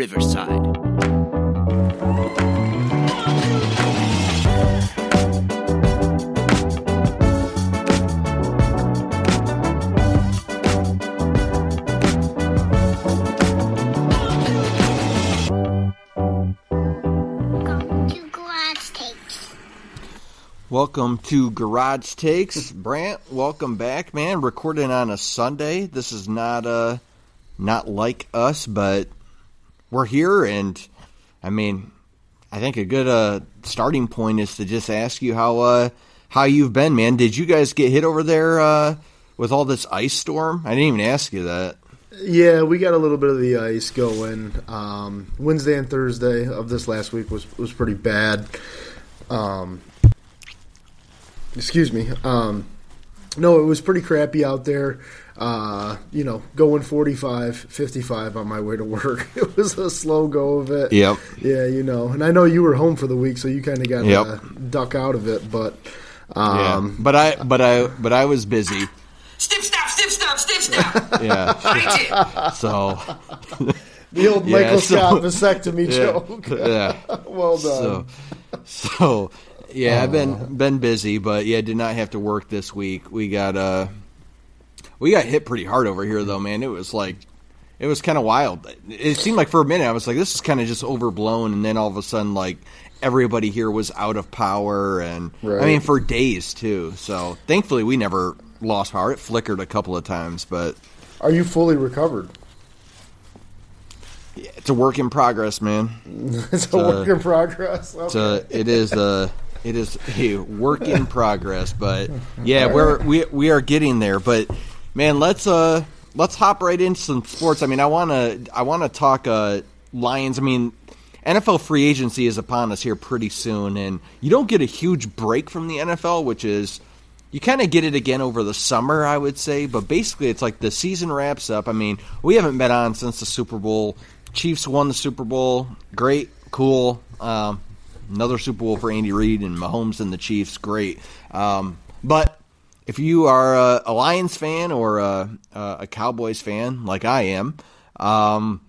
Riverside. Welcome to Garage Takes, Brant. Welcome back, man. Recording on a Sunday. This is not uh not like us, but we're here, and I mean, I think a good uh starting point is to just ask you how uh how you've been, man. Did you guys get hit over there uh with all this ice storm? I didn't even ask you that. Yeah, we got a little bit of the ice going. Um, Wednesday and Thursday of this last week was was pretty bad. Um, excuse me. Um, no, it was pretty crappy out there. Uh, you know, going 45, 55 on my way to work. It was a slow go of it. Yep. Yeah, you know, and I know you were home for the week, so you kind of got Yep. to duck out of it. But Yeah, um, but I but I but I was busy. Snip, snap, snip, snap, snip, snap. Yeah, so the old Yeah, Michael so- Scott vasectomy yeah, joke. yeah. well done. so yeah, I've been been busy, but yeah, did not have to work this week. We got uh, we got hit pretty hard over here, though, man. It was like, it was kind of wild. It seemed like for a minute I was like, this is kind of just overblown, and then all of a sudden, like everybody here was out of power, and I mean for days too. So thankfully, we never lost power. It flickered a couple of times, but Are you fully recovered? it's a work in progress, man. It's a work in progress. Okay. So it is a it is a work in progress, but yeah, we're we we are getting there. But man, let's uh let's hop right into some sports. I mean, I want to I want to talk uh Lions. I mean, NFL free agency is upon us here pretty soon, and you don't get a huge break from the NFL, which is you kind of get it again over the summer, I would say. But basically, it's like the season wraps up. I mean, we haven't been on since the Super Bowl. Chiefs won the Super Bowl. Great, cool. Um, another Super Bowl for Andy Reid and Mahomes and the Chiefs. Great. Um, but if you are a, a Lions fan or a, a Cowboys fan, like I am, um,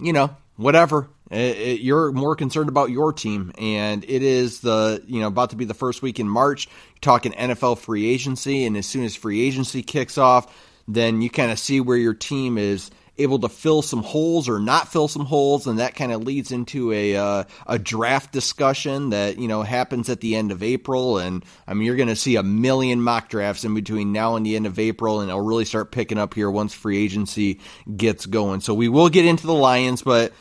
you know, whatever. It, it, you're more concerned about your team, and it is the you know about to be the first week in March. You're talking NFL free agency, and as soon as free agency kicks off, then you kind of see where your team is able to fill some holes or not fill some holes, and that kind of leads into a uh, a draft discussion that you know happens at the end of April. And I mean, you're going to see a million mock drafts in between now and the end of April, and it'll really start picking up here once free agency gets going. So we will get into the Lions, but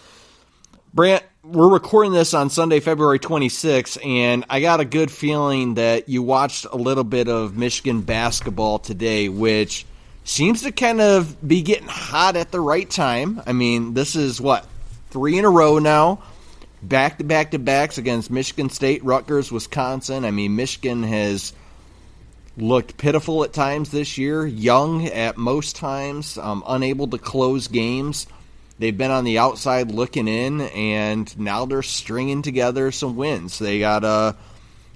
Brant, we're recording this on Sunday, February 26th, and I got a good feeling that you watched a little bit of Michigan basketball today, which seems to kind of be getting hot at the right time. I mean, this is what, three in a row now, back to back to backs against Michigan State, Rutgers, Wisconsin. I mean, Michigan has looked pitiful at times this year, young at most times, um, unable to close games. They've been on the outside looking in, and now they're stringing together some wins. They got a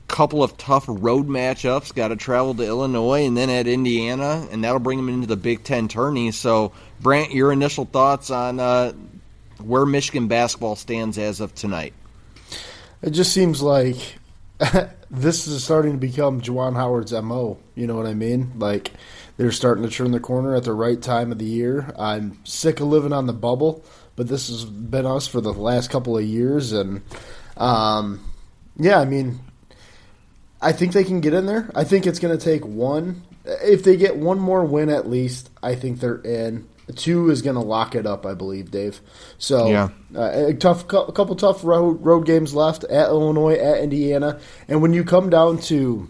couple of tough road matchups, got to travel to Illinois and then at Indiana, and that'll bring them into the Big Ten tourney. So, Brant, your initial thoughts on uh, where Michigan basketball stands as of tonight? It just seems like this is starting to become Juwan Howard's MO. You know what I mean? Like they're starting to turn the corner at the right time of the year. I'm sick of living on the bubble, but this has been us for the last couple of years. And um, yeah, I mean, I think they can get in there. I think it's going to take one. If they get one more win at least, I think they're in. Two is going to lock it up, I believe, Dave. So Yeah. uh, a tough, a couple tough road road games left at Illinois, at Indiana, and when you come down to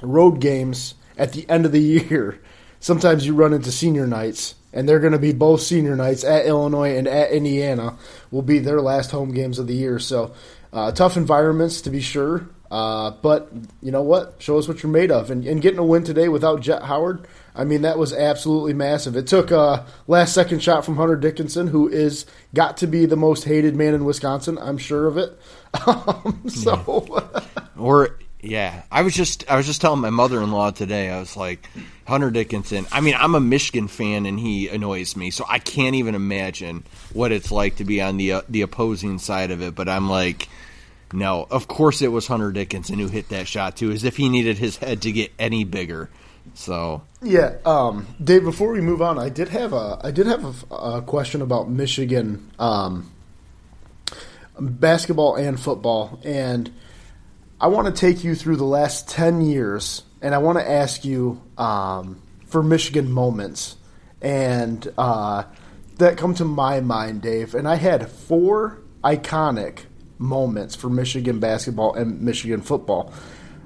road games at the end of the year, sometimes you run into senior nights, and they're going to be both senior nights at Illinois and at Indiana will be their last home games of the year. So uh, tough environments to be sure. Uh, but you know what? Show us what you're made of. And, and getting a win today without Jett Howard, I mean, that was absolutely massive. It took a last second shot from Hunter Dickinson, who is got to be the most hated man in Wisconsin. I'm sure of it. Um, so Or Yeah, I was just I was just telling my mother in law today. I was like, Hunter Dickinson. I mean, I'm a Michigan fan, and he annoys me, so I can't even imagine what it's like to be on the uh, the opposing side of it. But I'm like, no, of course it was Hunter Dickinson who hit that shot too, as if he needed his head to get any bigger. So Yeah, um, Dave. Before we move on, I did have a I did have a, a question about Michigan um, basketball and football, and I want to take you through the last ten years, and I want to ask you um, for Michigan moments, and uh, that come to my mind, Dave. And I had four iconic moments for Michigan basketball and Michigan football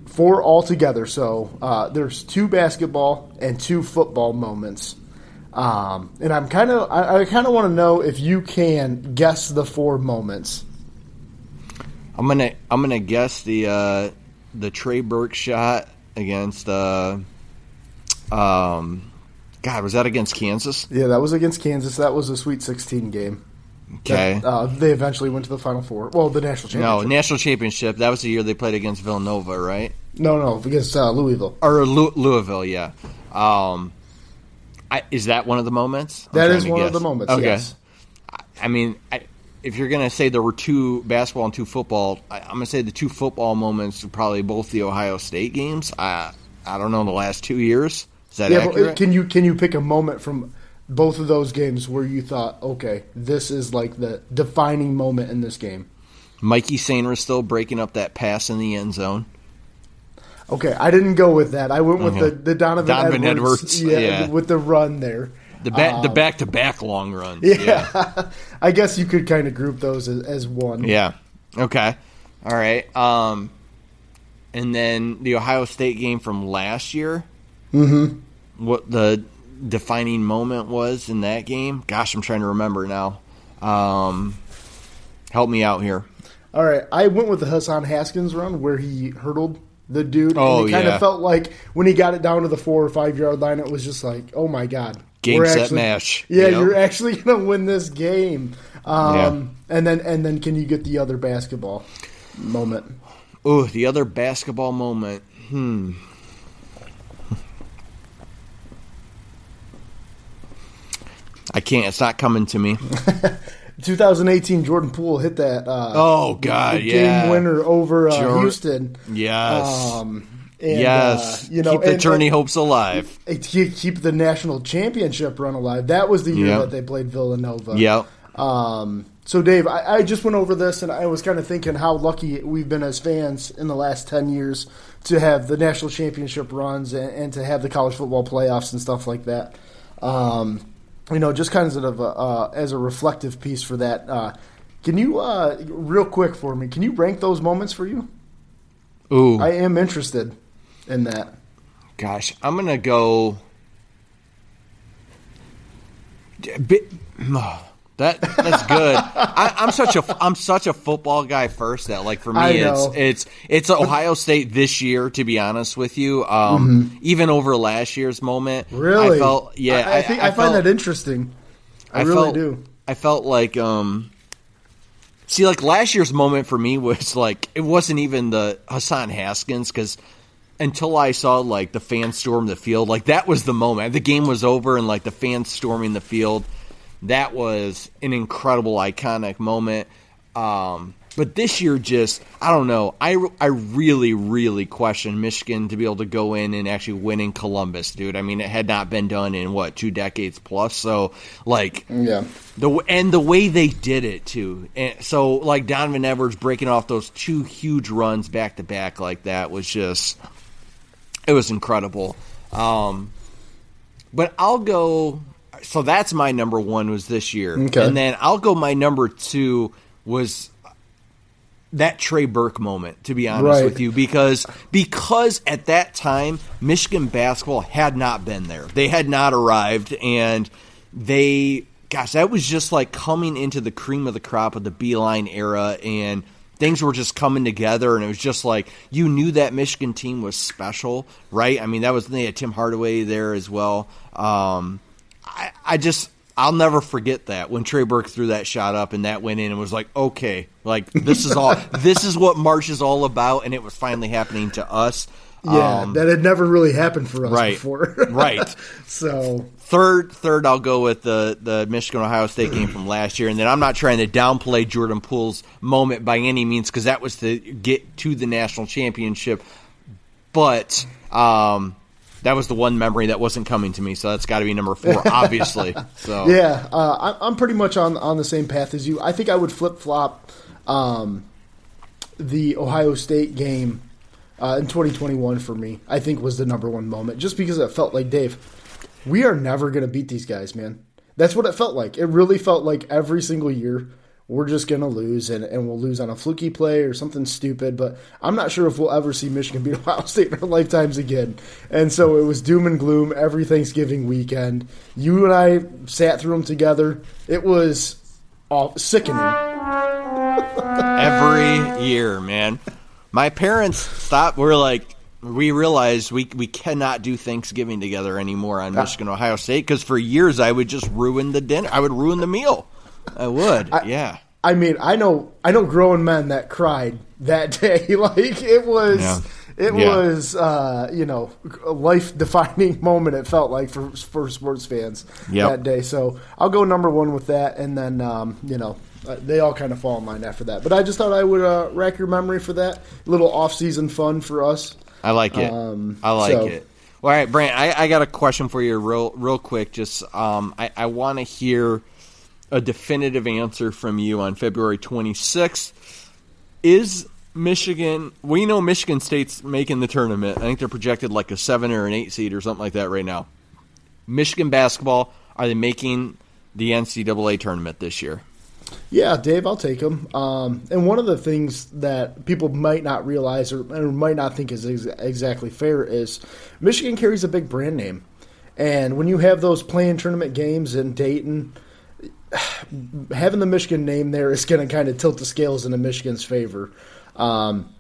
four altogether. So uh, there's two basketball and two football moments, um, and I'm kind of I, I kind of want to know if you can guess the four moments. I'm gonna I'm gonna guess the uh, the Trey Burke shot against uh, um, God was that against Kansas? Yeah, that was against Kansas. That was a Sweet 16 game. Okay. That, uh, they eventually went to the Final Four. Well, the national championship. no, national championship. That was the year they played against Villanova, right? No, no, against uh, Louisville. Or Lou- Louisville, yeah. Um, I, is that one of the moments? I'm That is to one of the moments. Okay. Yes. I mean, I, if you're gonna say there were two basketball and two football, I, I'm gonna say the two football moments were probably both the Ohio State games. I I don't know the last two years. Is that Yeah, accurate? but can you can you pick a moment from both of those games where you thought, okay, this is like the defining moment in this game? Mikey Sainristil breaking up that pass in the end zone. Okay, I didn't go with that. I went with Okay. the, the Donovan, Donovan Edwards, Edwards, yeah, yeah. with the run there. The back the Um, back to back long runs. Yeah, I guess you could kind of group those as, as one. Yeah. Okay. All right. Um, and then the Ohio State game from last year. Mm-hmm. What the defining moment was in that game? Gosh, I'm trying to remember now. Um, help me out here. All right, I went with the Hassan Haskins run where he hurdled the dude. Oh, and it kind yeah. of felt like when he got it down to the four or five yard line, it was just like, oh my god, Game, set, actually- match. Yeah, Yep. you're actually gonna win this game. Um, And then and then can you get the other basketball moment? Oh, the other basketball moment. Hmm. 'I can't. It's not coming to me. 2018 Jordan Poole hit that. Uh, Oh God, yeah. game winner over uh, Houston. Yes. Um, and, yes. uh, you know, keep the and- tourney and- hopes alive. uh, keep the national championship run alive. That was the year Yep. that they played Villanova. Yep. Um, so, Dave, I, I just went over this, and I was kind of thinking how lucky we've been as fans in the last ten years to have the national championship runs and, and to have the college football playoffs and stuff like that. Um, you know, just kind of a, uh, as a reflective piece for that. Uh, can you, uh, real quick for me, can you rank those moments for you? Ooh. I am interested in that. Gosh, I'm gonna go. Bit, that that's good. I, I'm such a I'm such a football guy first that like for me it's it's it's Ohio State this year to be honest with you. Um, even over last year's moment, Mm-hmm. Really? I felt yeah. I, I think I, find felt- that interesting. I, really felt, do. I felt like um see like last year's moment for me was like it wasn't even the Hassan Haskins cuz until I saw like the fans storm the field like that was the moment. The game was over and like the fans storming the field. That was an incredible iconic moment. Um but this year, just I don't know. I, I really really question Michigan to be able to go in and actually win in Columbus, dude. I mean, it had not been done in what two decades plus. So like, Yeah. the and the way they did it too. And so like Donovan Edwards breaking off those two huge runs back to back like that was just it was incredible. Um, but I'll go. So that's my number one was this year, Okay. and then I'll go. My number two was that Trey Burke moment, to be honest Right. with you, because because at that time Michigan basketball had not been there. They had not arrived, and they, gosh, that was just like coming into the cream of the crop of the Beilein era, and things were just coming together, and it was just like you knew that Michigan team was special, right? I mean, that was they had Tim Hardaway there as well. Um, I, I just I'll never forget that when Trey Burke threw that shot up and that went in and was like, okay, like this is all this is what March is all about, and it was finally happening to us. Yeah, Um, that had never really happened for us right, before. right. So Third, third, I'll go with the the Michigan Ohio State game from last year, and then I'm not trying to downplay Jordan Poole's moment by any means because that was to get to the national championship, but um, that was the one memory that wasn't coming to me, so that's got to be number four, obviously. So yeah, uh, I'm pretty much on on the same path as you. I think I would flip flop um, the Ohio State game uh, in 2021 for me. I think was the number one moment, just because it felt like Dave. We are never going to beat these guys, man. That's what it felt like. It really felt like every single year we're just going to lose, and, and we'll lose on a fluky play or something stupid. But I'm not sure if we'll ever see Michigan beat Ohio State in our lifetimes again. And so it was doom and gloom every Thanksgiving weekend. You and I sat through them together. It was all sickening. every year, man. My parents stopped. We're like, we realized we we cannot do Thanksgiving together anymore on Michigan Ohio State because for years I would just ruin the dinner. I would ruin the meal. I would, yeah. I mean, I know, I know grown men that cried that day. like it was, Yeah. it Yeah. was, uh, you know, a life defining moment. It felt like for for sports fans Yep. that day. So I'll go number one with that, and then um, you know. Uh, they all kind of fall in line after that, but I just thought I would uh, rack your memory for that little off-season fun for us. I like it. Um, I like so- it. All right, Brant. I, I got a question for you, real real quick. Just um, I, I want to hear a definitive answer from you on February 26th. Is Michigan? We know Michigan State's making the tournament. I think they're projected like a seven or an eight seed or something like that right now. Michigan basketball are they making the NCAA tournament this year? Yeah, Dave, I'll take him. Um, and one of the things that people might not realize or, or might not think is ex- exactly fair is Michigan carries a big brand name. And when you have those playing tournament games in Dayton, having the Michigan name there is going to kind of tilt the scales into Michigan's favor. Um,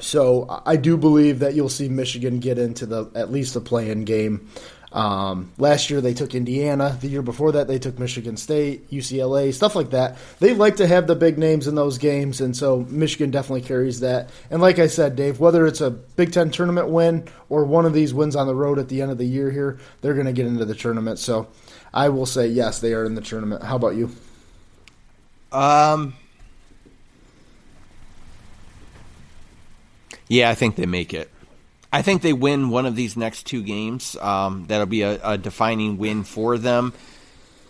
so I do believe that you'll see Michigan get into the at least the play-in game. Um, last year they took Indiana. The year before that they took Michigan State, UCLA, stuff like that. They like to have the big names in those games, and so Michigan definitely carries that. And like I said, Dave, whether it's a Big Ten tournament win or one of these wins on the road at the end of the year here, they're going to get into the tournament. So I will say yes, they are in the tournament. How about you? Um. Yeah, I think they make it. I think they win one of these next two games. Um, that'll be a, a defining win for them.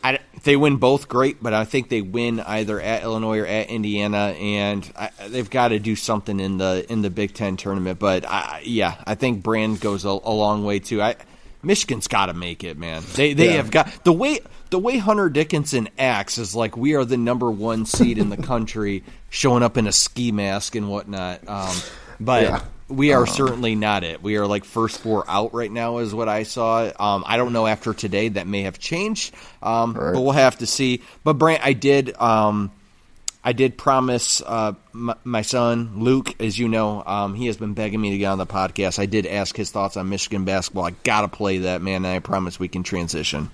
I, they win both, great, but I think they win either at Illinois or at Indiana, and I, they've got to do something in the in the Big Ten tournament. But I, yeah, I think Brand goes a, a long way too. I Michigan's got to make it, man. They they Yeah. have got the way the way Hunter Dickinson acts is like we are the number one seed in the country, showing up in a ski mask and whatnot. Um, but Yeah. we are certainly not it. We are like first four out right now, is what I saw. Um, I don't know after today that may have changed, um, but we'll have to see. But Brant, I did. I did promise uh, my, my son Luke, as you know, um, he has been begging me to get on the podcast. I did ask his thoughts on Michigan basketball. I gotta play that man, and I promise we can transition.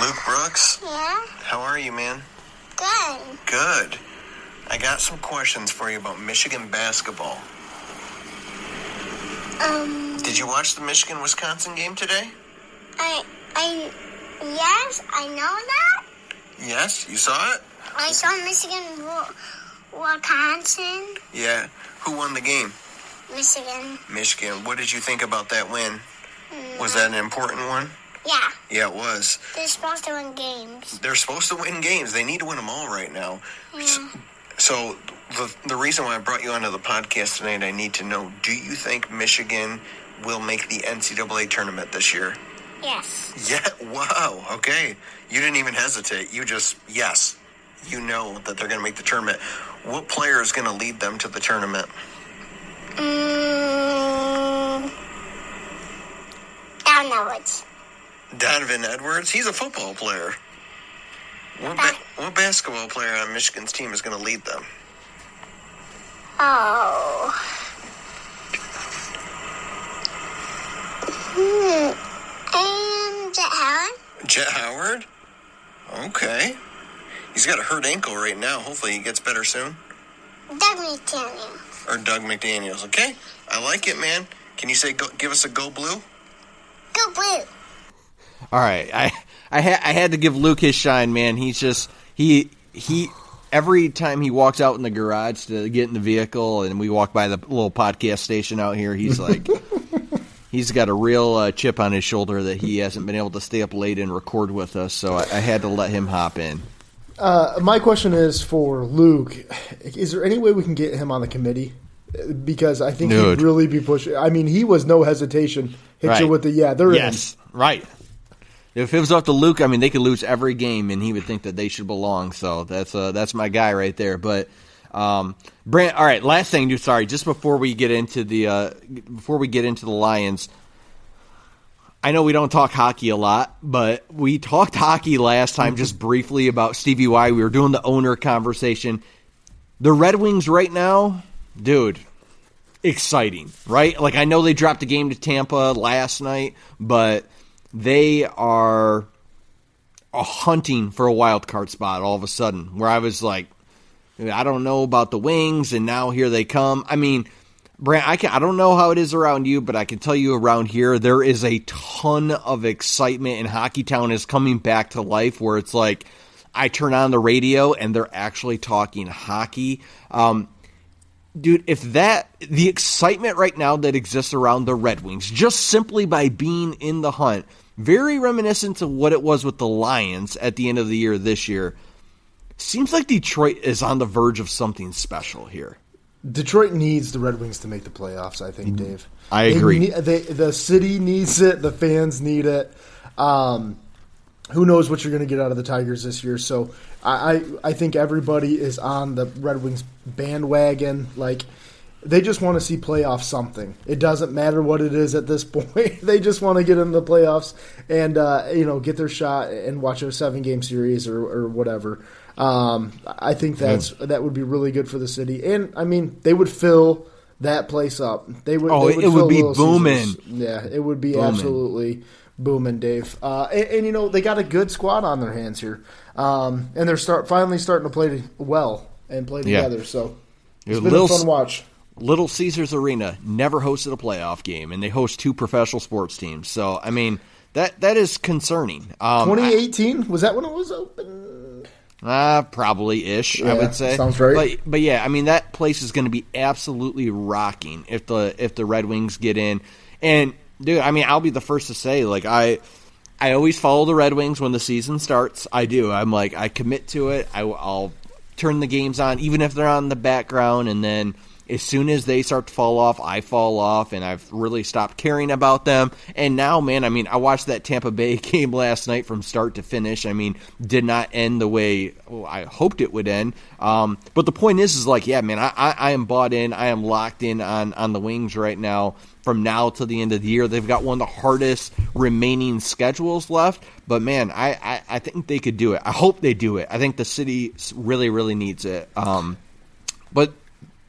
Luke Brooks, Yeah, how are you, man? good. Good. I got some questions for you about Michigan basketball. Um, Did you watch the Michigan Wisconsin game today? I, I, yes, I know that. Yes, you saw it? I saw Michigan, Wisconsin, Yeah. Who won the game? Michigan. Michigan. What did you think about that win? Mm. Was that an important one? Yeah, Yeah, it was. they're supposed to win games. They're supposed to win games. They need to win them all right now. Yeah. So the the reason why I brought you onto the podcast tonight, I need to know: Do you think Michigan will make the NCAA tournament this year? Yes. Yeah. Wow. Okay. You didn't even hesitate. You just yes. You know that they're going to make the tournament. What player is going to lead them to the tournament? Mm, Down Edwards. Donovan Edwards. He's a football player. What, ba- what basketball player on Michigan's team is going to lead them? Oh. Hmm. And Jett Howard? Okay. He's got a hurt ankle right now. Hopefully he gets better soon. Dug McDaniel. Or Dug McDaniels. Okay. I like it, man. Can you say go, give us a go blue? Go blue. All right, I I, ha- I had to give Luke his shine, man. He's just he he every time he walks out in the garage to get in the vehicle, and we walk by the little podcast station out here, he's like. He's got a real uh, chip on his shoulder that he hasn't been able to stay up late and record with us, so I, I had to let him hop in. Uh, my question is for Luke: Is there any way we can get him on the committee? Because I think Dude. he'd really be pushing. I mean, he was no hesitation. Hit Right. you with the yeah. They're Yes, right. If it was up to Luke, I mean, they could lose every game, and he would think that they should belong. So that's uh, that's my guy right there. But um, Brant, all right. Last thing, dude. Sorry, just before we get into the uh, before we get into the Lions. I know we don't talk hockey a lot, but we talked hockey last time just briefly about Stevie Y. We were doing the owner conversation. The Red Wings right now, dude, exciting, right? Like I know they dropped a game to Tampa last night, but they are hunting for a wild card spot all of a sudden. Where I was like, I don't know about the Wings, and now here they come. I mean, Brant, I can I don't know how it is around you, but I can tell you around here there is a ton of excitement, and Hockey Town is coming back to life. Where it's like. I turn on the radio and they're actually talking hockey. Um, dude, if that the excitement right now that exists around the Red Wings, just simply by being in the hunt, very reminiscent of what it was with the Lions at the end of the year this year. Seems like Detroit is on the verge of something special here. Detroit needs the Red Wings to make the playoffs. I think, Dave. Mm, I agree. need- they- the city needs it. The fans need it. Um, who knows what you're going to get out of the Tigers this year? So I, I, I think everybody is on the Red Wings bandwagon. Like they just want to see playoff something. It doesn't matter what it is at this point. they just want to get in the playoffs and uh, you know get their shot and watch a seven game series or, or whatever. Um, I think that's that would be really good for the city, and I mean they would fill that place up. They would. Oh, they would it would be booming. Yeah, it would be Booming. absolutely booming, Dave. Uh, and, and you know they got a good squad on their hands here, um, and they're start finally starting to play well and play Yeah. together. So it's been Little a fun watch. Little Caesars Arena never hosted a playoff game, and they host two professional sports teams. So, I mean, that that is concerning. Um, 2018 was that when it was open? Uh, probably ish, I would say. sounds right. But but yeah, I mean that place is going to be absolutely rocking if the if the Red Wings get in. And dude, I mean, I'll be the first to say like I I always follow the Red Wings when the season starts. I do. I'm like I commit to it. I, I'll turn the games on even if they're on the background and then as soon as they start to fall off, I fall off, and I've really stopped caring about them. And now, man, I mean, I watched that Tampa Bay game last night from start to finish. I mean, did not end the way oh, I hoped it would end. Um, but the point is, is like, yeah, man, I, I, I am bought in. I am locked in on on the Wings right now. From now to the end of the year, they've got one of the hardest remaining schedules left. But man, I, I, I think they could do it. I hope they do it. I think the city really, really needs it. Um, but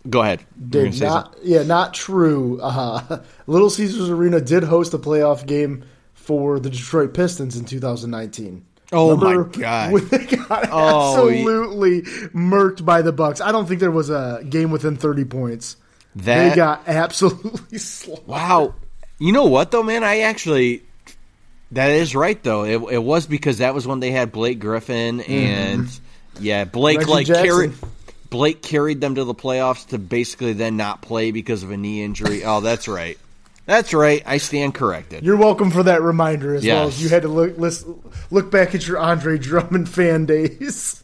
go ahead. You were gonna Did not, yeah, not true. Uh, Little Caesars Arena did host a playoff game for the Detroit Pistons in 2019. Oh, my God. When they got Oh, yeah. absolutely murked by the Bucks. I don't think there was a game within 30 points. That they got absolutely slaughtered. Wow. You know what though, man? I actually that is right though. It, it was because that was when they had Blake Griffin mm-hmm. and yeah, Blake Reggie like carried Blake carried them to the playoffs to basically then not play because of a knee injury. Oh, that's right. That's right. I stand corrected. You're welcome for that reminder as well as you had to look list, look back at your Andre Drummond fan days.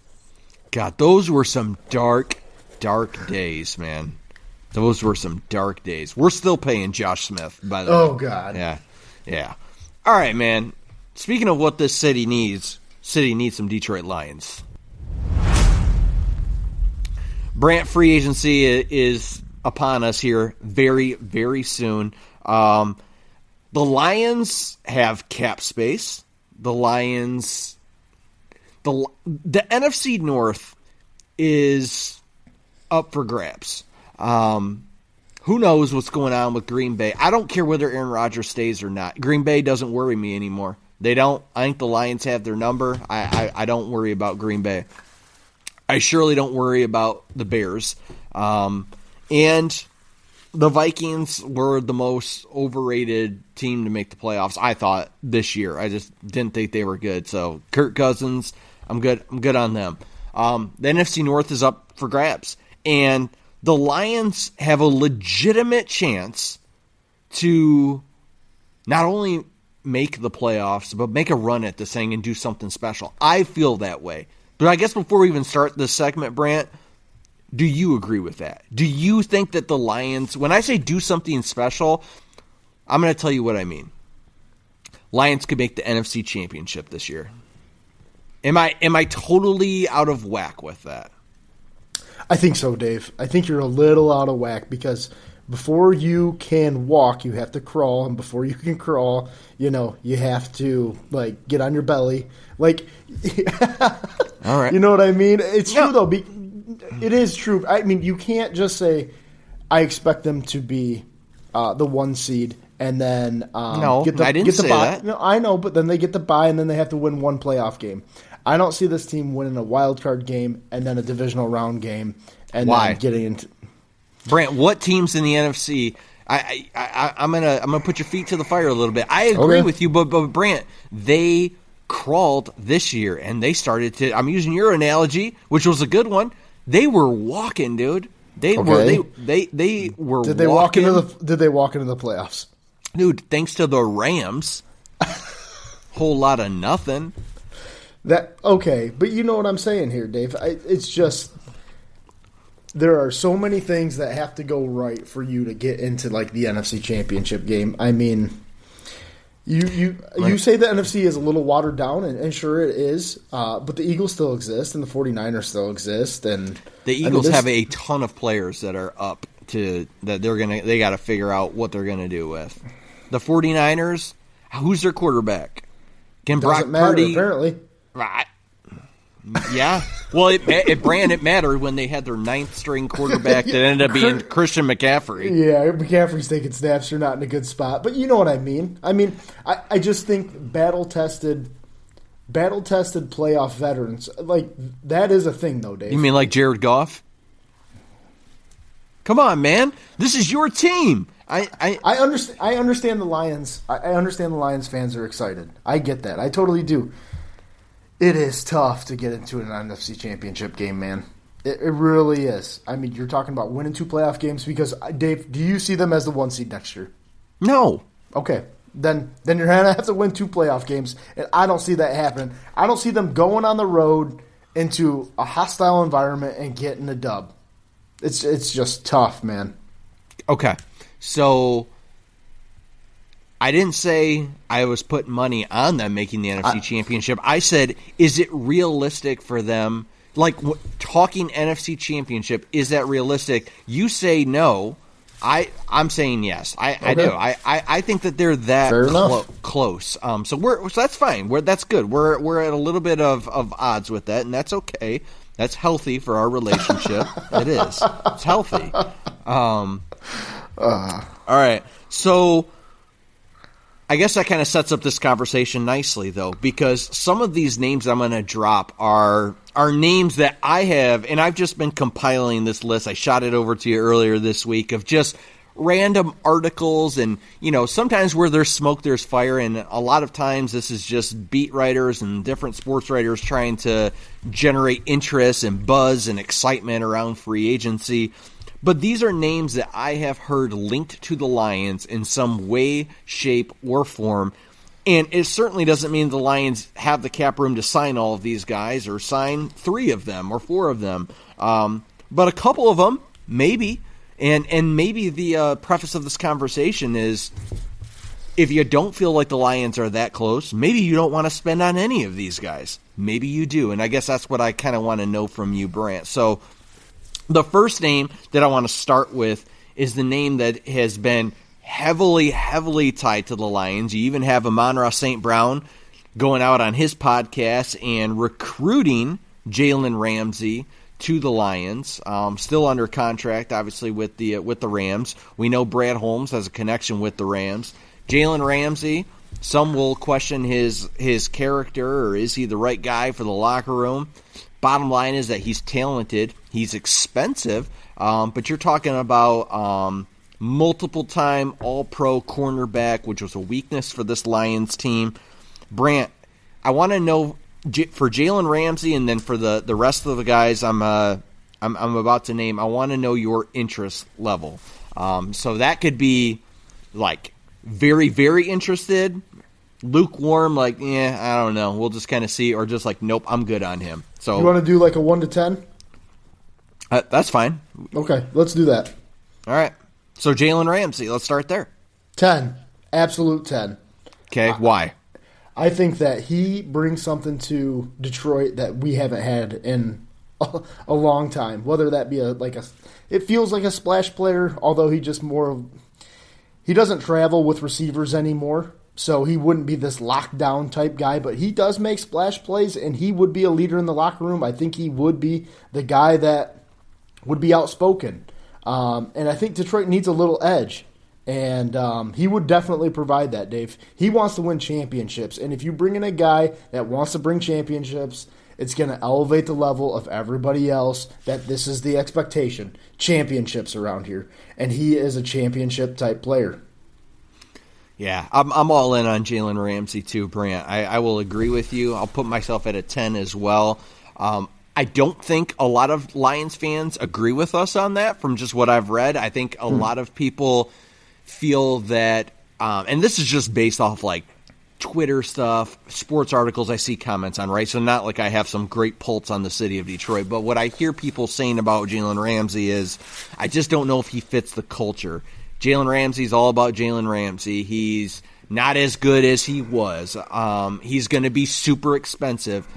God, those were some dark, dark days, man. Those were some dark days. We're still paying Josh Smith, by the way. Oh, God. Yeah. Yeah. All right, man. Speaking of what this city needs, city needs some Detroit Lions. Brant free agency is upon us here very, very soon. Um, the Lions have cap space. The Lions, the the NFC North is up for grabs. Um, who knows what's going on with Green Bay? I don't care whether Aaron Rodgers stays or not. Green Bay doesn't worry me anymore. They don't. I think the Lions have their number. I, I, I don't worry about Green Bay. I surely don't worry about the Bears. Um, and the Vikings were the most overrated team to make the playoffs. I thought this year. I just didn't think they were good. So Kirk Cousins, I'm good. I'm good on them. Um, the NFC North is up for grabs, and the Lions have a legitimate chance to not only make the playoffs, but make a run at this thing and do something special. I feel that way. But I guess before we even start this segment, Brant, do you agree with that? Do you think that the Lions, when I say do something special, I'm going to tell you what I mean. Lions could make the NFC Championship this year. Am I am I totally out of whack with that? I think so, Dave. I think you're a little out of whack because before you can walk, you have to crawl, and before you can crawl, you know, you have to like get on your belly. Like, All right. you know what I mean? It's Yeah. true though. Be, it is true. I mean, you can't just say, "I expect them to be uh, the one seed." And then um, No, get the, I didn't get the say bye. that. No, I know, but then they get the bye, and then they have to win one playoff game. I don't see this team winning a wild card game and then a divisional round game, and Why? then getting into. Brant, what teams in the NFC? I, I, I I'm gonna I'm gonna put your feet to the fire a little bit. I agree Okay. with you, but but Brant, they crawled this year and they started to. I'm using your analogy, which was a good one. They were walking, dude. They were they they they were. Did they walk into the? Did they walk into the playoffs? dude? Thanks to the Rams, whole lot of nothing. That okay, but you know what I'm saying here, Dave. I, it's just there are so many things that have to go right for you to get into like the NFC Championship game. I mean, you you you say the NFC is a little watered down, and, and sure it is, uh, but the Eagles still exist, and the 49ers still exist, and The I mean, Eagles have a ton of players that are up to that they're gonna they got to figure out what they're gonna do with. The 49ers, who's their quarterback? Can Brock matter Purdy? apparently. Right. Yeah. Well, it it Brant it mattered when they had their ninth string quarterback that ended up being Christian McCaffrey. Yeah, McCaffrey's taking snaps. You're not in a good spot, but you know what I mean. I mean, I, I just think battle tested, battle tested playoff veterans like that is a thing, though, Dave. You mean like Jared Goff? Come on, man. This is your team. I, I I understand. I understand the Lions. I, I understand the Lions fans are excited. I get that. I totally do. It is tough to get into an NFC Championship game, man. It, it really is. I mean, you're talking about winning two playoff games because uh, Dave, do you see them as the one seed next year? no. Okay, then then you're gonna have to win two playoff games, and I don't see that happening. I don't see them going on the road into a hostile environment and getting a dub. It's it's just tough, man. Okay. So I didn't say I was putting money on them making the NFC Championship. I said, is it realistic for them? Like w- talking NFC Championship, is that realistic? You say no. I I'm saying yes. I, I do. I, I, I think that they're that clo- close. Um, so we're so that's fine. We're that's good. We're we're at a little bit of, of odds with that, and that's okay. That's healthy for our relationship. it is. It's healthy. Um, all right. So I guess that kind of sets up this conversation nicely, though, because some of these names I'm going to drop are are names that I have, and I've just been compiling this list. I shot it over to you earlier this week of just random articles, and you know, sometimes where there's smoke, there's fire, and a lot of times this is just beat writers and different sports writers trying to generate interest and buzz and excitement around free agency. But these are names that I have heard linked to the Lions in some way, shape, or form. And it certainly doesn't mean the Lions have the cap room to sign all of these guys or sign three of them or four of them. Um, but a couple of them, maybe. And, and maybe the uh, preface of this conversation is if you don't feel like the Lions are that close, maybe you don't want to spend on any of these guys. Maybe you do. And I guess that's what I kind of want to know from you, Brant. So the first name that I want to start with is the name that has been heavily, heavily tied to the Lions. You even have Amon St. Brown going out on his podcast and recruiting Jalen Ramsey to the Lions. Um, still under contract, obviously with the uh, with the Rams. We know Brad Holmes has a connection with the Rams. Jalen Ramsey some will question his his character or is he the right guy for the locker room. Bottom line is that he's talented, he's expensive, um, but you're talking about um, multiple time All Pro cornerback, which was a weakness for this Lions team. Brant, I want to know for Jalen Ramsey and then for the, the rest of the guys I'm uh, I'm, I'm about to name. I want to know your interest level. Um, so that could be like very very interested, lukewarm, like yeah, I don't know. We'll just kind of see, or just like nope, I'm good on him. So You want to do like a one to ten? uh, that's fine. Okay, let's do that. All right. So Jalen Ramsey, let's start there. Ten, absolute ten. Okay, why? I think that he brings something to Detroit that we haven't had in a, a long time. Whether that be a like a, it feels like a splash player, although he just more. He doesn't travel with receivers anymore, so he wouldn't be this lockdown type guy. But he does make splash plays, and he would be a leader in the locker room. I think he would be the guy that would be outspoken. Um, and I think Detroit needs a little edge. And um, he would definitely provide that, Dave. He wants to win championships. And if you bring in a guy that wants to bring championships, it's going to elevate the level of everybody else that this is the expectation championships around here. And he is a championship type player. Yeah, I'm, I'm all in on Jalen Ramsey too, Brant. I, I will agree with you. I'll put myself at a 10 as well. Um, I don't think a lot of Lions fans agree with us on that from just what I've read. I think a lot of people feel that, um, and this is just based off like Twitter stuff, sports articles I see comments on, right? So not like I have some great pulse on the city of Detroit, but what I hear people saying about Jalen Ramsey is I just don't know if he fits the culture. Jalen Ramsey's all about Jalen Ramsey. He's not as good as he was. Um, he's going to be super expensive.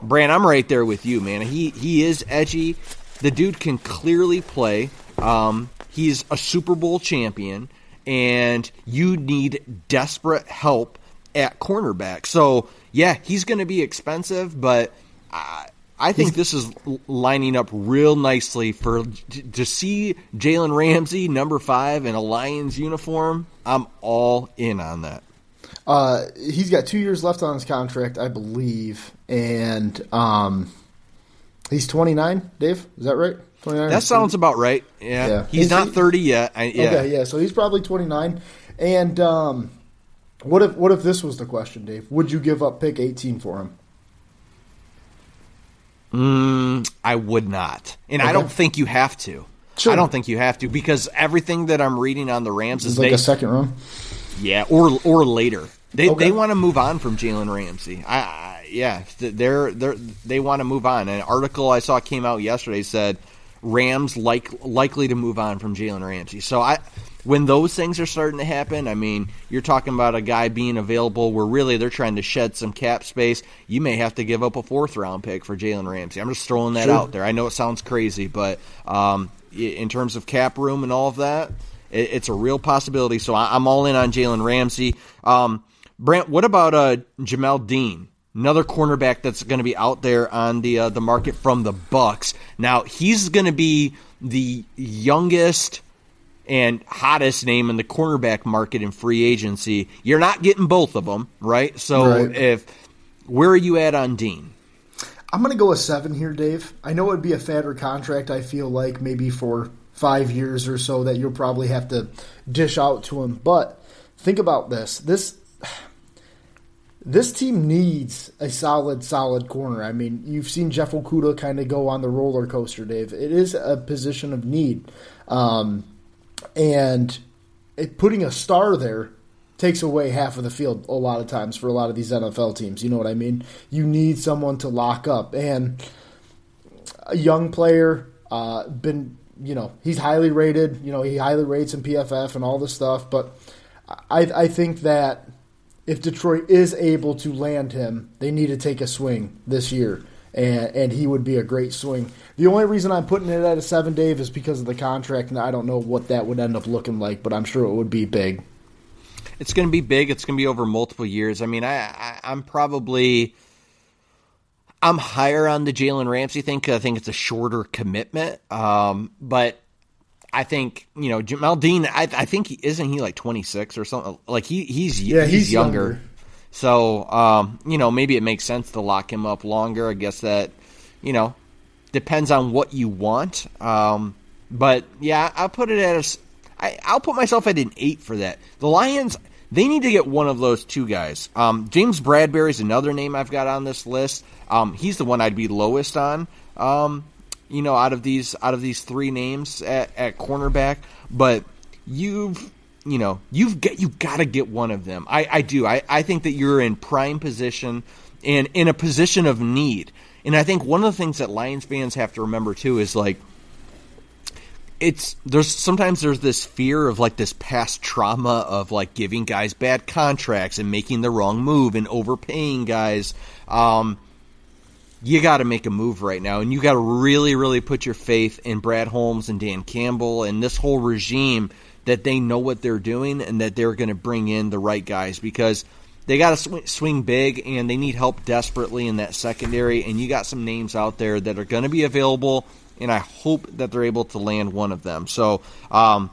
Brant, I'm right there with you, man. He he is edgy. The dude can clearly play. Um, he's a Super Bowl champion, and you need desperate help at cornerback. So yeah, he's going to be expensive, but I, I think this is lining up real nicely for to see Jalen Ramsey number five in a Lions uniform. I'm all in on that. Uh, he's got two years left on his contract, I believe, and um, he's 29. Dave, is that right? 29. That sounds about right. Yeah, Yeah. he's Is not he- 30 yet. I, yeah. Okay, yeah. So he's probably 29. And um, what if what if this was the question, Dave? Would you give up pick 18 for him? Mm, I would not, and I don't think you have to. Sure. I don't think you have to because everything that I'm reading on the Rams is like they, a second round. yeah, or or later. They Okay. they want to move on from Jalen Ramsey. I, I yeah, they're they're they want to move on. An article I saw came out yesterday said Rams like likely to move on from Jalen Ramsey. So I when those things are starting to happen, I mean, you're talking about a guy being available where really they're trying to shed some cap space. You may have to give up a fourth round pick for Jalen Ramsey. I'm just throwing that Sure. out there. I know it sounds crazy, but um, in terms of cap room and all of that, it, it's a real possibility. So I, I'm all in on Jalen Ramsey. Um, Brant, what about uh, Jamel Dean? Another cornerback that's going to be out there on the uh, the market from the Bucks. Now he's going to be the youngest and hottest name in the cornerback market in free agency. You're not getting both of them, right? So Right. if where are you at on Dean? I'm going to go a seven here, Dave. I know it'd be a fatter contract. I feel like maybe for five years or so that you'll probably have to dish out to him. But think about this: this this team needs a solid, solid corner. I mean, you've seen Jeff Okudah kind of go on the roller coaster, Dave. It is a position of need, um, and it, putting a star there takes away half of the field a lot of times for a lot of these NFL teams. You know what I mean? You need someone to lock up, and a young player, uh, been you know he's highly rated. You know he highly rates in PFF and all this stuff, but I I think that if Detroit is able to land him, they need to take a swing this year. And, and he would be a great swing. The only reason I'm putting it at a seven, Dave, is because of the contract, and I don't know what that would end up looking like, but I'm sure it would be big. It's going to be big. It's going to be over multiple years. I mean, I, I I'm probably I'm higher on the Jalen Ramsey thing because I think it's a shorter commitment. Um, but I think you know Jamel Dean. I, I think he isn't he like 26 or something. Like he he's Yeah, he's, he's younger. younger. So um, you know maybe it makes sense to lock him up longer. I guess that you know depends on what you want. Um, but yeah, I'll put it at a. I, I'll put myself at an eight for that. The Lions. They need to get one of those two guys. Um, James Bradberry is another name I've got on this list. Um, he's the one I'd be lowest on. Um, you know, out of these out of these three names at, at cornerback, but you've you know you've got you got to get one of them. I, I do. I, I think that you're in prime position and in a position of need. And I think one of the things that Lions fans have to remember too is like it's there's sometimes there's this fear of like this past trauma of like giving guys bad contracts and making the wrong move and overpaying guys. Um, you got to make a move right now, and you got to really, really put your faith in Brad Holmes and Dan Campbell and this whole regime that they know what they're doing and that they're going to bring in the right guys because they got to sw- swing big and they need help desperately in that secondary. And you got some names out there that are going to be available, and I hope that they're able to land one of them. So, um,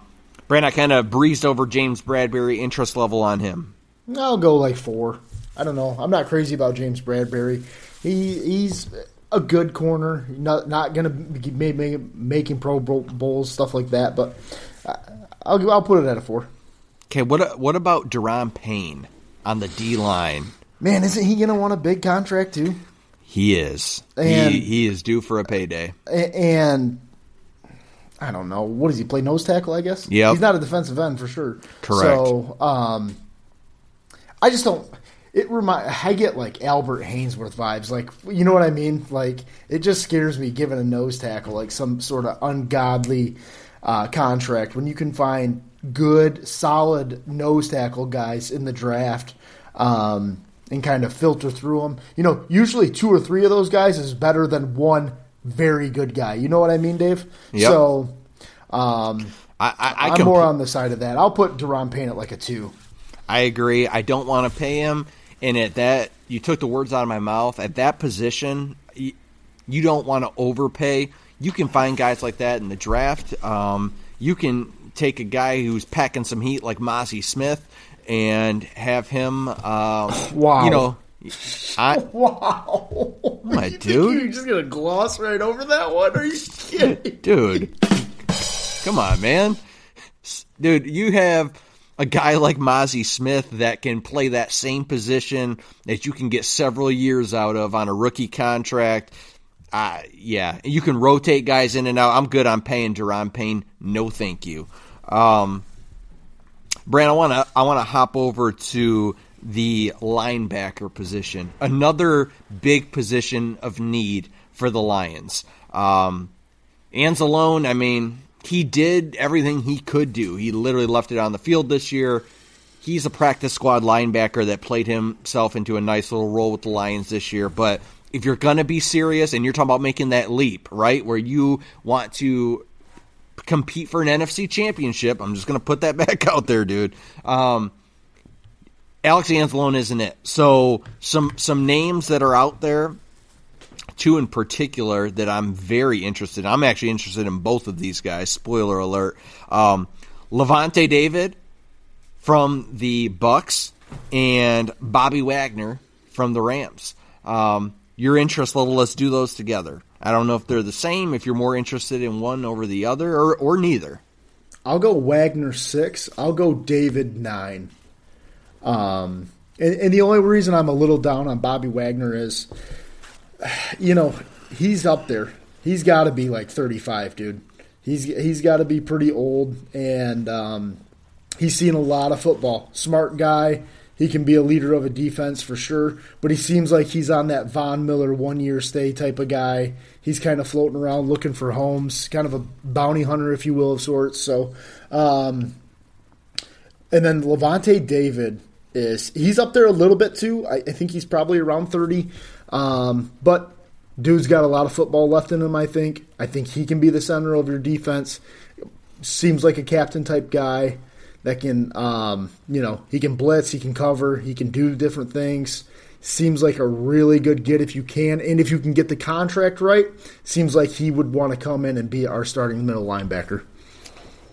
Brant, I kind of breezed over James Bradberry interest level on him. I'll go like four. I don't know. I'm not crazy about James Bradberry. He he's a good corner. Not not gonna be make, make, making Pro Bowl- bowls stuff like that. But I- I'll I'll put it at a four. Okay, what what about Daron Payne on the D line? Man, isn't he gonna want a big contract too? He is. And- he, he is due for a payday. And I don't know what does he play nose tackle? I guess. Yeah, He's not a defensive end for sure. Correct. So um, I just don't. It remind I get like Albert Haynesworth vibes, like you know what I mean. Like it just scares me giving a nose tackle like some sort of ungodly uh, contract when you can find good, solid nose tackle guys in the draft. Um, and kind of filter through them. You know, usually two or three of those guys is better than one very good guy. You know what I mean, Dave? Yep. So um, I, I, I, I'm comp- more on the side of that. I'll put Daron Payne at like a two. I agree. I don't want to pay him. And at that, you took the words out of my mouth. At that position, you, you don't want to overpay. You can find guys like that in the draft. Um, you can take a guy who's packing some heat like Mazi Smith and have him. Uh, Wow. You know, I, Wow. My You dude. You're just going to gloss right over that one? Are you kidding? dude. Come on, man. Dude, you have a guy like Mazi Smith that can play that same position that you can get several years out of on a rookie contract. Yeah, you can rotate guys in and out. I'm good on paying Daron Payne. No, thank you. Um, Brant, I want to I want to hop over to the linebacker position, another big position of need for the Lions. Um, Anzalone, I mean, he did everything he could do. He literally left it on the field this year. He's a practice squad linebacker that played himself into a nice little role with the Lions this year. But if you're going to be serious and you're talking about making that leap, right, where you want to compete for an NFC championship, I'm just going to put that back out there, dude. Um, Alex Anzalone isn't it. So some some names that are out there two in particular that I'm very interested in. I'm actually interested in both of these guys. Spoiler alert. Um, Lavonte David from the Bucks and Bobby Wagner from the Rams. Um, your interest level, let's do those together. I don't know if they're the same, if you're more interested in one over the other, or, or neither. I'll go Wagner six. I'll go David nine. Um, and, and the only reason I'm a little down on Bobby Wagner is, you know, he's up there. He's got to be like 35, dude. He's he's got to be pretty old, and um, he's seen a lot of football. Smart guy. He can be a leader of a defense for sure, but he seems like he's on that Von Miller one year stay type of guy. He's kind of floating around looking for homes, kind of a bounty hunter, if you will, of sorts. So, um, and then Lavonte David is he's up there a little bit too. I, I think he's probably around thirty, um, but dude's got a lot of football left in him. I think. I think he can be the center of your defense. Seems like a captain type guy that can, um, you know, he can blitz, he can cover, he can do different things. Seems like a really good get if you can, and if you can get the contract right, seems like he would want to come in and be our starting middle linebacker.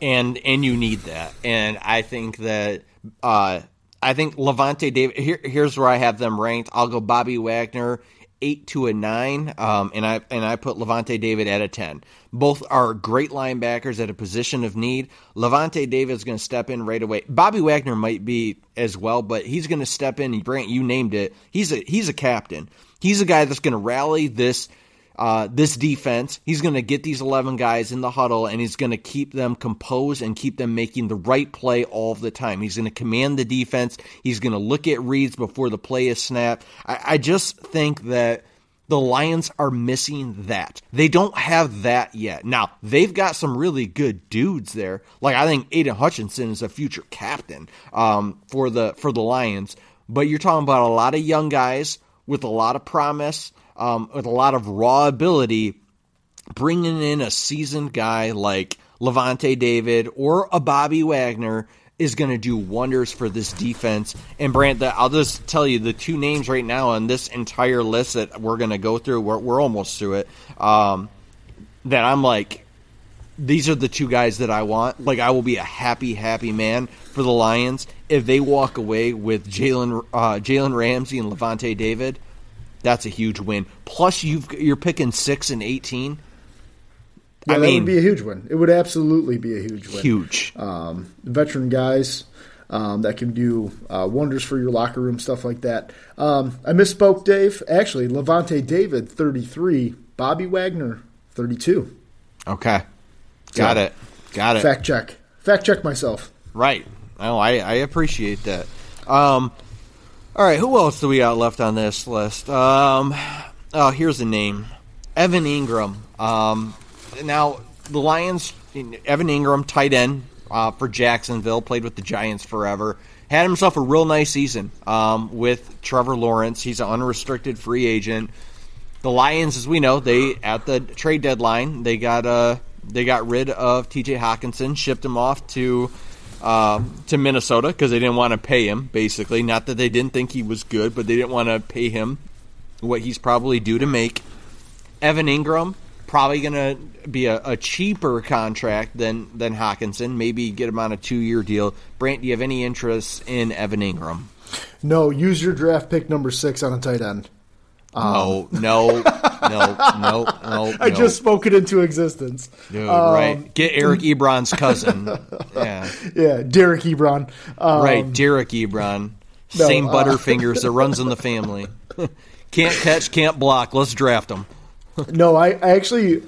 and and you need that. And I think that uh, I think Lavonte David. Here, here's where I have them ranked. I'll go Bobby Wagner eight to a nine, um, and I and I put Lavonte David at a ten. Both are great linebackers at a position of need. Lavonte David is going to step in right away. Bobby Wagner might be as well, but he's going to step in. Brant, you named it. He's a he's a captain. He's a guy that's going to rally this uh, this defense. He's going to get these 11 guys in the huddle and he's going to keep them composed and keep them making the right play all the time. He's going to command the defense. He's going to look at reads before the play is snapped. I, I just think that the Lions are missing that. They don't have that yet. Now, they've got some really good dudes there. Like I think Aidan Hutchinson is a future captain um, for the for the Lions. But you're talking about a lot of young guys with a lot of promise um, with a lot of raw ability, bringing in a seasoned guy like Lavonte David or a Bobby Wagner is going to do wonders for this defense. And Brant, I'll just tell you the two names right now on this entire list that we're going to go through. We're, we're almost through it. Um, that I'm like, these are the two guys that I want. Like, I will be a happy, happy man for the Lions if they walk away with Jalen uh, Jalen Ramsey and Lavonte David. That's a huge win. Plus, you you're picking six and eighteen. Yeah, I that mean, would be a huge win. It would absolutely be a huge win. huge. Um, veteran guys um, that can do uh, wonders for your locker room, stuff like that. Um, I misspoke, Dave. Actually, Lavonte David, 33. Bobby Wagner, 32. Okay, got So, it, got it. Fact check. Fact check myself. Right. Oh, I, I appreciate that. Um, all right, who else do we got left on this list? Um, oh, here's a name Evan Engram. Um, now, the Lions, Evan Engram, tight end uh, for Jacksonville, played with the Giants forever. Had himself a real nice season um, with Trevor Lawrence. He's an unrestricted free agent. The Lions, as we know, they at the trade deadline they got uh they got rid of T.J. Hockenson, shipped him off to uh, to Minnesota because they didn't want to pay him. Basically, not that they didn't think he was good, but they didn't want to pay him what he's probably due to make. Evan Engram probably going to be a, a cheaper contract than than Hockenson. Maybe get him on a two year deal. Brant, do you have any interest in Evan Engram? No, use your draft pick number six on a tight end. No, no, no, no, no. I no. just spoke it into existence. Dude, Um, right. Get Eric Ebron's cousin. yeah. Yeah, Derek Ebron. Um, Right, Derek Ebron. no, Same uh, Butterfingers that runs in the family. can't catch, can't block. Let's draft him. No, I, I actually,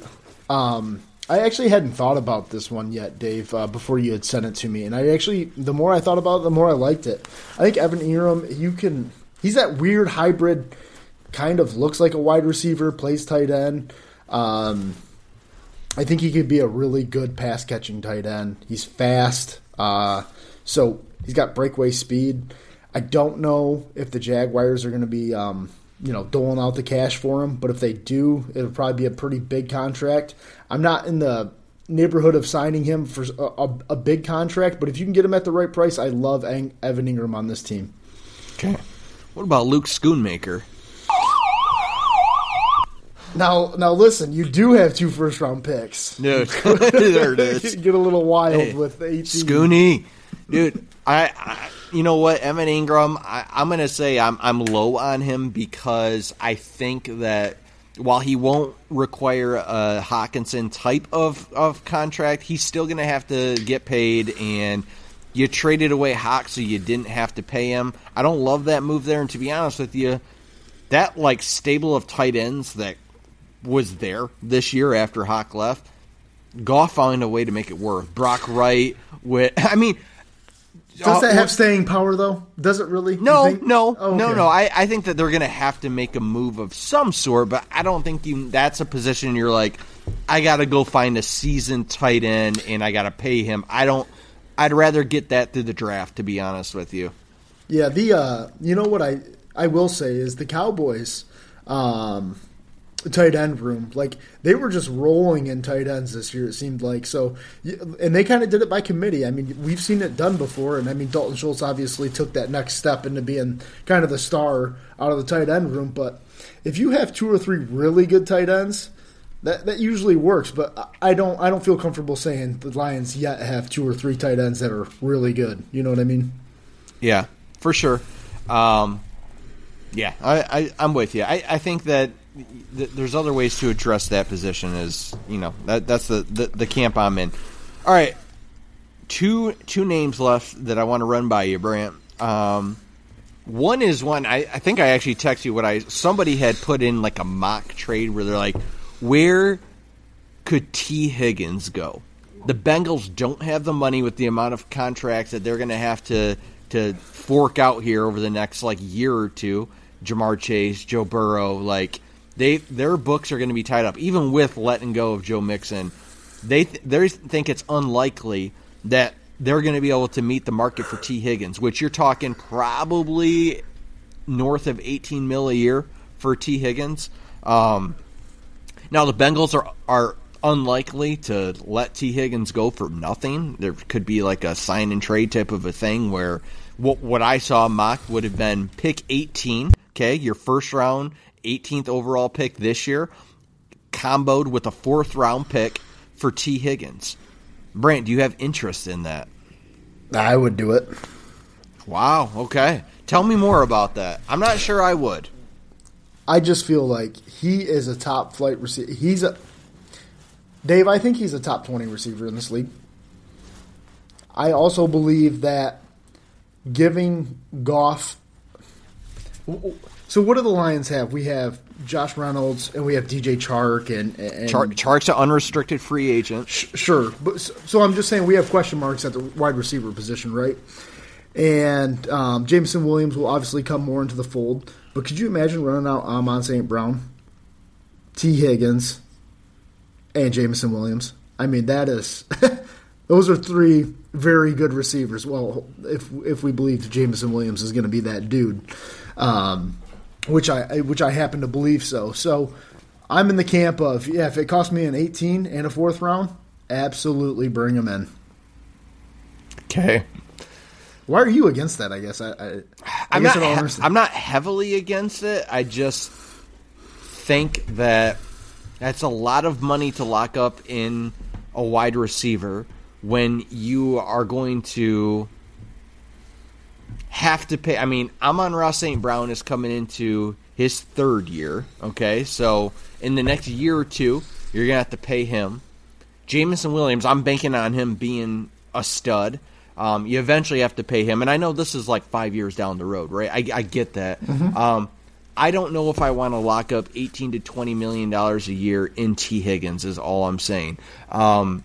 um, I actually hadn't thought about this one yet, Dave. Uh, before you had sent it to me, and I actually, the more I thought about it, the more I liked it. I think Evan Engram, you can, he's that weird hybrid, kind of looks like a wide receiver, plays tight end. Um, I think he could be a really good pass catching tight end. He's fast, uh, so he's got breakaway speed. I don't know if the Jaguars are going to be, um, you know, doling out the cash for him, but if they do, it'll probably be a pretty big contract. I'm not in the neighborhood of signing him for a, a, a big contract, but if you can get him at the right price, I love Ang- Evan Engram on this team. Okay. What about Luke Schoonmaker? Now, now listen, you do have two first round picks. Dude, there it is. Get a little wild Hey, with 18. Scooney, dude. I, I, you know what, Evan Engram. I, I'm gonna say I'm I'm low on him because I think that while he won't require a Hockenson type of of contract, he's still gonna have to get paid and. You traded away Hawk so you didn't have to pay him. I don't love that move there, and to be honest with you, that like stable of tight ends that was there this year after Hawk left, Goff found a way to make it work. Brock Wright with, I mean, Does uh, that have staying power though? Does it really? No, no, Oh, no, no. I, I think that they're going to have to make a move of some sort, but I don't think you. That's a position you're like, I got to go find a seasoned tight end and I got to pay him. I don't. I'd rather get that through the draft, to be honest with you. Yeah, the uh, you know what I I will say is the Cowboys um, tight end room like they were just rolling in tight ends this year. It seemed like so, and they kind of did it by committee. I mean, we've seen it done before, and I mean Dalton Schultz obviously took that next step into being kind of the star out of the tight end room. But if you have two or three really good tight ends. That that usually works, but I- don't I don't feel comfortable saying the Lions yet have two or three tight ends that are really good. You know what I mean? Yeah, for sure. Um, yeah, I, I, I'm with you. I, I think that th- there's other ways to address that position. Is you know that that's the, the, the camp I'm in. All right, two two names left that I want to run by you, Brant. Um, one is one I, I think I actually texted you what I somebody had put in like a mock trade where they're like, where could Tee Higgins go? The Bengals don't have the money with the amount of contracts that they're going to have to to fork out here over the next like year or two. Ja'Marr Chase, Joe Burrow, like they their books are going to be tied up. Even with letting go of Joe Mixon, they th- they think it's unlikely that they're going to be able to meet the market for Tee Higgins, which you're talking probably north of 18 mil a year for Tee Higgins. Um, now the Bengals are are unlikely to let Tee Higgins go for nothing. There could be like a sign and trade type of a thing where what what I saw mocked would have been pick 18, okay, your first round 18th overall pick this year, comboed with a fourth round pick for Tee Higgins. Brant, do you have interest in that? I would do it. Wow, okay. Tell me more about that. I'm not sure I would. I just feel like he is a top flight receiver. He's a Dave. I think he's a top twenty receiver in this league. I also believe that giving Goff. So what do the Lions have? We have Josh Reynolds and we have DJ Chark and, and Char- Chark's an unrestricted free agent. Sh- Sure, but so, so I'm just saying we have question marks at the wide receiver position, right? And um, Jameson Williams will obviously come more into the fold. But could you imagine running out Amon St. Brown, Tee Higgins, and Jameson Williams? I mean, that is those are three very good receivers. Well, if if we believe Jameson Williams is going to be that dude, um, which I which I happen to believe so. So I'm in the camp of yeah, if it cost me an 18 and a fourth round, absolutely bring him in. Okay. Why are you against that? I guess I, I, I I'm guess not. He- I'm not heavily against it. I just think that that's a lot of money to lock up in a wide receiver when you are going to have to pay. I mean, Amon-Ra St. Brown is coming into his third year. Okay, so in the next year or two, you're gonna have to pay him. Jameson Williams, I'm banking on him being a stud. Um, you eventually have to pay him, and I know this is like five years down the road, right? I, I get that. Um, I don't know if I want to lock up 18 to 20 million dollars a year in Tee Higgins. Is all I'm saying. Um,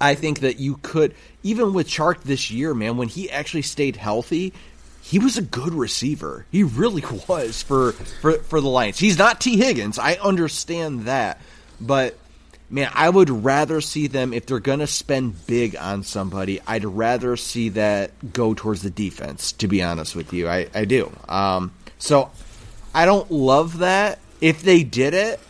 I think that you could, even with Chark this year, man, when he actually stayed healthy, he was a good receiver. He really was for for for the Lions. He's not Tee Higgins. I understand that, but man, I would rather see them if they're going to spend big on somebody. I'd rather see that go towards the defense. To be honest with you, I I do. Um, so I don't love that. If they did it,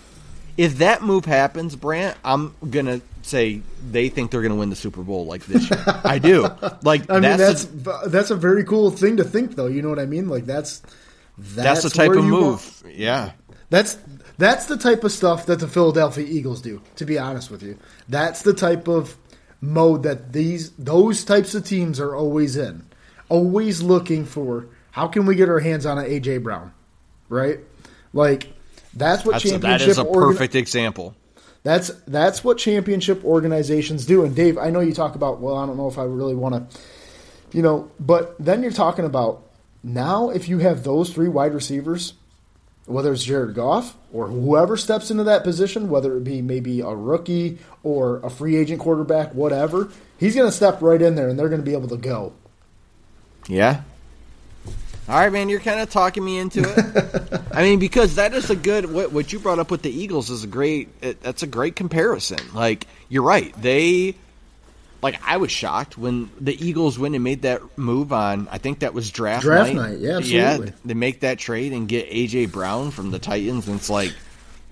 if that move happens, Brant, I'm gonna say they think they're gonna win the Super Bowl like this year. I do. Like I mean, that's that's the, that's a very cool thing to think, though. You know what I mean? Like that's that's the type of move. want- yeah. That's that's the type of stuff that the Philadelphia Eagles do. To be honest with you, that's the type of mode that these those types of teams are always in, always looking for how can we get our hands on an AJ Brown, right? Like that's what That's a, championship that is a organ- perfect example. That's that's what championship organizations do. And Dave, I know you talk about. Well, I don't know if I really want to, you know, but then you're talking about now if you have those three wide receivers, whether it's Jared Goff or whoever steps into that position, whether it be maybe a rookie or a free agent quarterback, whatever, he's going to step right in there and they're going to be able to go. Yeah. All right, man, you're kind of talking me into it. I mean, because that is a good what, what you brought up with the Eagles is a great. It, that's a great comparison. Like you're right. They like I was shocked when the Eagles went and made that move on. I think that was draft Draft night. night, yeah, absolutely. Yeah, they make that trade and get AJ Brown from the Titans, and it's like.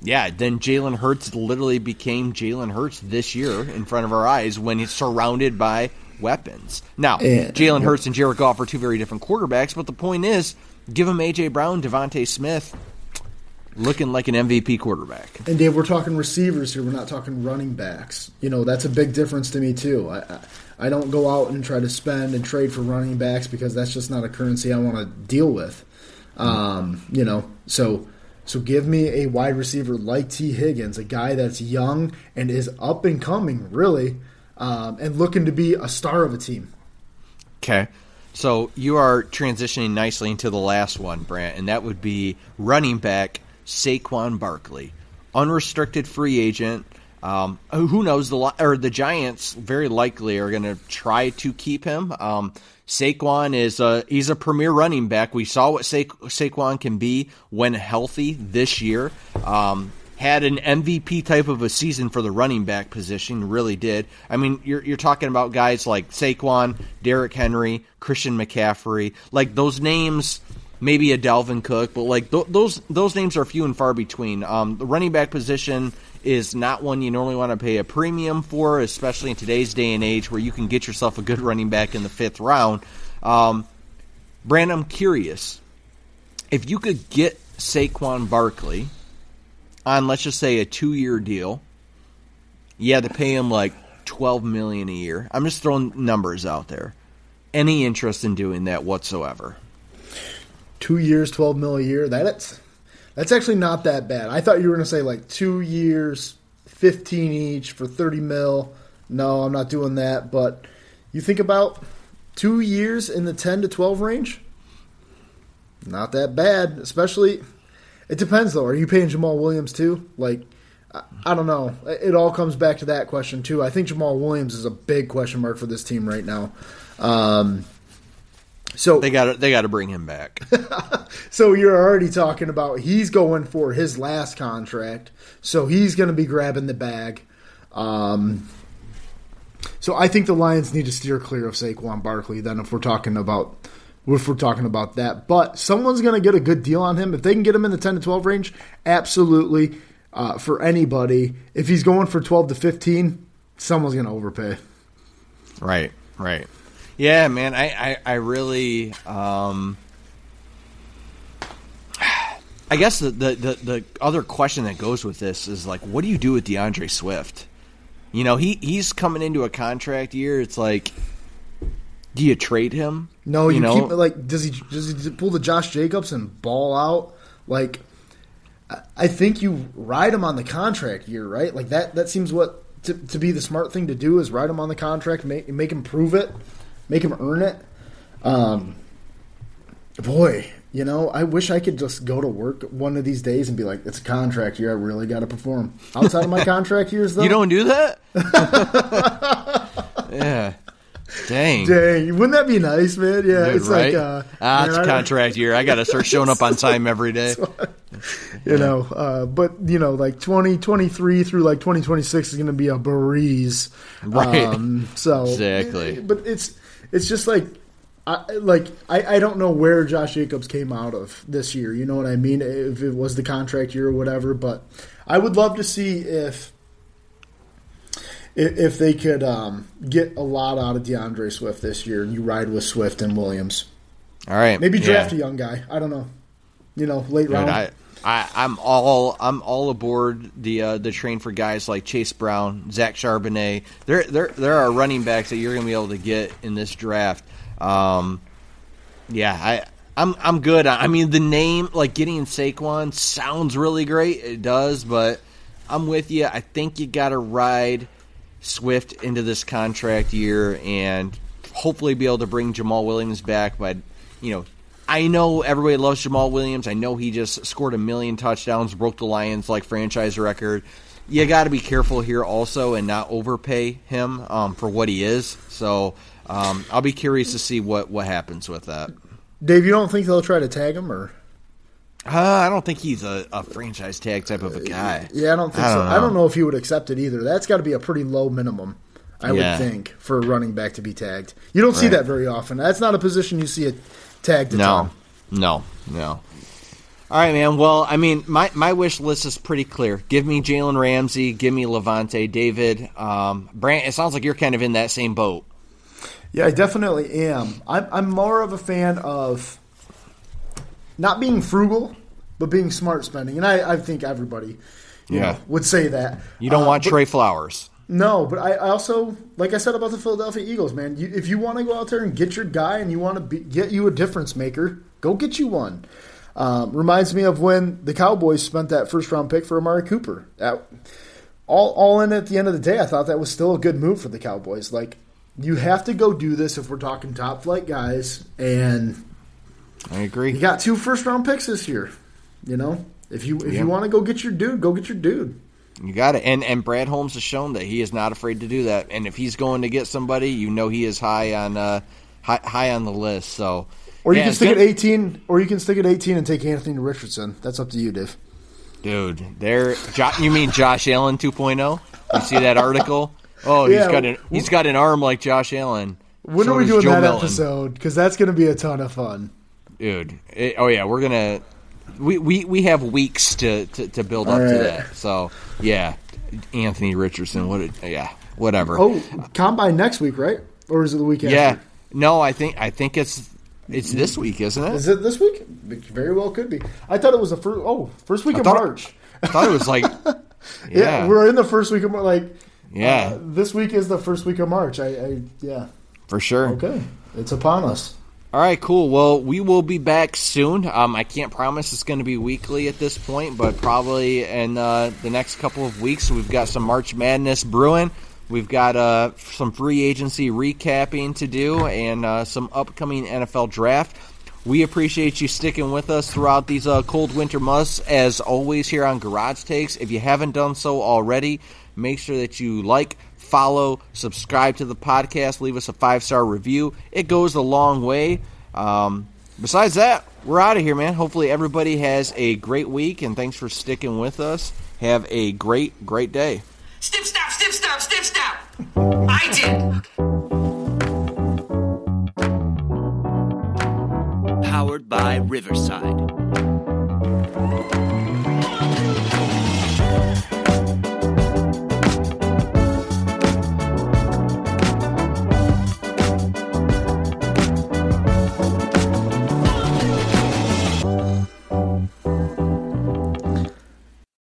Yeah, then Jalen Hurts literally became Jalen Hurts this year in front of our eyes when he's surrounded by weapons. Now, And- Jalen Hurts and Jared Goff are two very different quarterbacks, but the point is, give him AJ Brown, DeVonta Smith. looking like an MVP quarterback. And Dave, we're talking receivers here. We're not talking running backs. You know, that's a big difference to me too. I, I, I don't go out and try to spend and trade for running backs because that's just not a currency I want to deal with. Um, you know, so so give me a wide receiver like Tee Higgins, a guy that's young and is up and coming, really, um, and looking to be a star of a team. Okay. So you are transitioning nicely into the last one, Brant, and that would be running back Saquon Barkley, unrestricted free agent. Um, who knows the or the Giants very likely are going to try to keep him. Um, Saquon is a he's a premier running back. We saw what Sa- Saquon can be when healthy this year. Um, had an MVP type of a season for the running back position, really did. I mean, you're you're talking about guys like Saquon, Derrick Henry, Christian McCaffrey, like those names. Maybe a Dalvin Cook, but like th- those those names are few and far between. Um, the running back position is not one you normally want to pay a premium for, especially in today's day and age where you can get yourself a good running back in the fifth round. Um, I'm curious if you could get Saquon Barkley on, let's just say, a two year deal. You had to pay him like twelve million a year. I'm just throwing numbers out there. Any interest in doing that whatsoever? Two years, twelve mil a year. That's that's actually not that bad. I thought you were going to say like two years, fifteen each for thirty mil. No, I'm not doing that. But you think about two years in the ten to twelve range. Not that bad, especially. It depends though. Are you paying Jamaal Williams too? Like, I, I don't know. It all comes back to that question too. I think Jamaal Williams is a big question mark for this team right now. Um, so They got they got to bring him back. so you're already talking about he's going for his last contract, so he's going to be grabbing the bag. Um, so I think the Lions need to steer clear of Saquon Barkley. Then, if we're talking about if we're talking about that, but someone's going to get a good deal on him if they can get him in the ten to twelve range. Absolutely, uh, for anybody. If he's going for twelve to fifteen, someone's going to overpay. Right, right. Yeah, man, I, I, I really um I guess the, the, the, the other question that goes with this is like what do you do with D'Andre Swift? You know, he, he's coming into a contract year, it's like do you trade him? No, you, know? keep like does he does he pull the Josh Jacobs and ball out? Like I- I think you ride him on the contract year, right? Like that that seems what to, to be the smart thing to do is ride him on the contract, make make him prove it, make him earn it. Um boy, you know, I wish I could just go to work one of these days and be like, it's a contract year, I really got to perform. Outside of my contract years though. You don't do that? yeah. Dang. Dang, wouldn't that be nice, man? Yeah, Dude, it's right? like uh, ah, it's man, contract year. I got to start showing up on time every day. you know uh, but you know like 2023 through like 2026 is going to be a breeze Right. um, so Exactly. but it's it's just like I, like I, I don't know where Josh Jacobs came out of this year. You know what I mean? If it was the contract year or whatever, but I would love to see if if, if they could um, get a lot out of D'Andre Swift this year, and you ride with Swift and Williams. All right. Maybe draft Yeah. a young guy. I don't know. You know, late Dude, round. I, I, I'm all I'm all aboard the uh, the train for guys like Chase Brown, Zach Charbonnet. There there there are running backs that you're going to be able to get in this draft. Um, yeah, I I'm I'm good. I mean, the name like getting Saquon sounds really great. It does, but I'm with you. I think you got to ride Swift into this contract year and hopefully be able to bring Jamaal Williams back. But you know, I know everybody loves Jamaal Williams. I know he just scored a million touchdowns, broke the Lions like franchise record. You got to be careful here also and not overpay him um, for what he is. So um, I'll be curious to see what what happens with that. Dave, you don't think they'll try to tag him or? Uh, I don't think he's a, a franchise tag type of a guy. Yeah, I don't think I so. don't I don't know. know if he would accept it either. That's got to be a pretty low minimum, I Yeah. would think, for a running back to be tagged. You don't see that very often. That's not a position you see it tagged. A No, ton. no, no. All right, man. Well, I mean, my, my wish list is pretty clear. Give me Jalen Ramsey. Give me Lavonte David. Um, Brant, it sounds like you're kind of in that same boat. Yeah, I definitely am. I'm, I'm more of a fan of not being frugal, but being smart spending. And I, I think everybody, you Yeah. know, would say that. You don't Uh, want but- Trey Flowers. No, but I, I also, like I said about the Philadelphia Eagles, man. You, if you want to go out there and get your guy, and you want to be, get you a difference maker, go get you one. Um, reminds me of when the Cowboys spent that first round pick for Amari Cooper. That, all, all in at the end of the day, I thought that was still a good move for the Cowboys. Like, you have to go do this if we're talking top flight guys, and I agree. you got two first round picks this year. You know, if you if Yeah. you want to go get your dude, go get your dude. You got it. And and Brad Holmes has shown that he is not afraid to do that. And if he's going to get somebody, you know he is high on uh, high, high on the list. So Or you Yeah, can stick at eighteen, or you can stick at eighteen and take Anthony Richardson. That's up to you, Dave. dude, there. Jo- you mean Josh Allen 2.0? You see that article? Oh, he's Yeah. got an he's got an arm like Josh Allen. When So are we doing Joe that Milton. episode? Because that's going to be a ton of fun. Dude? It, oh yeah, we're gonna. We, we, we have weeks to, to, to build up All to that. So yeah, Anthony Richardson. What? A, yeah, whatever. Oh, combine next week, right? Or is it the week after? yeah. No, I think I think it's it's this week, isn't it? Is it this week? It very well could be. I thought it was the first. Oh, first week of thought- March. I thought it was like. Yeah. Yeah, we're in the first week of March. like. Yeah. uh, this week is the first week of March. I, I yeah. for sure. Okay, it's upon us. All right, cool. Well, we will be back soon. Um, I can't promise it's going to be weekly at this point, but probably in uh, the next couple of weeks. We've got some March Madness brewing. We've got uh, some free agency recapping to do and uh, some upcoming NFL draft. We appreciate you sticking with us throughout these uh, cold winter months, as always, here on Garage Takes. If you haven't done so already, make sure that you like, follow, subscribe to the podcast, leave us a five star review. It goes a long way. Um, besides that, we're out of here, man. Hopefully, everybody has a great week, and thanks for sticking with us. Have a great, great day. Snip, snap, snip, snap, snip, snap. I did. Powered by Riverside.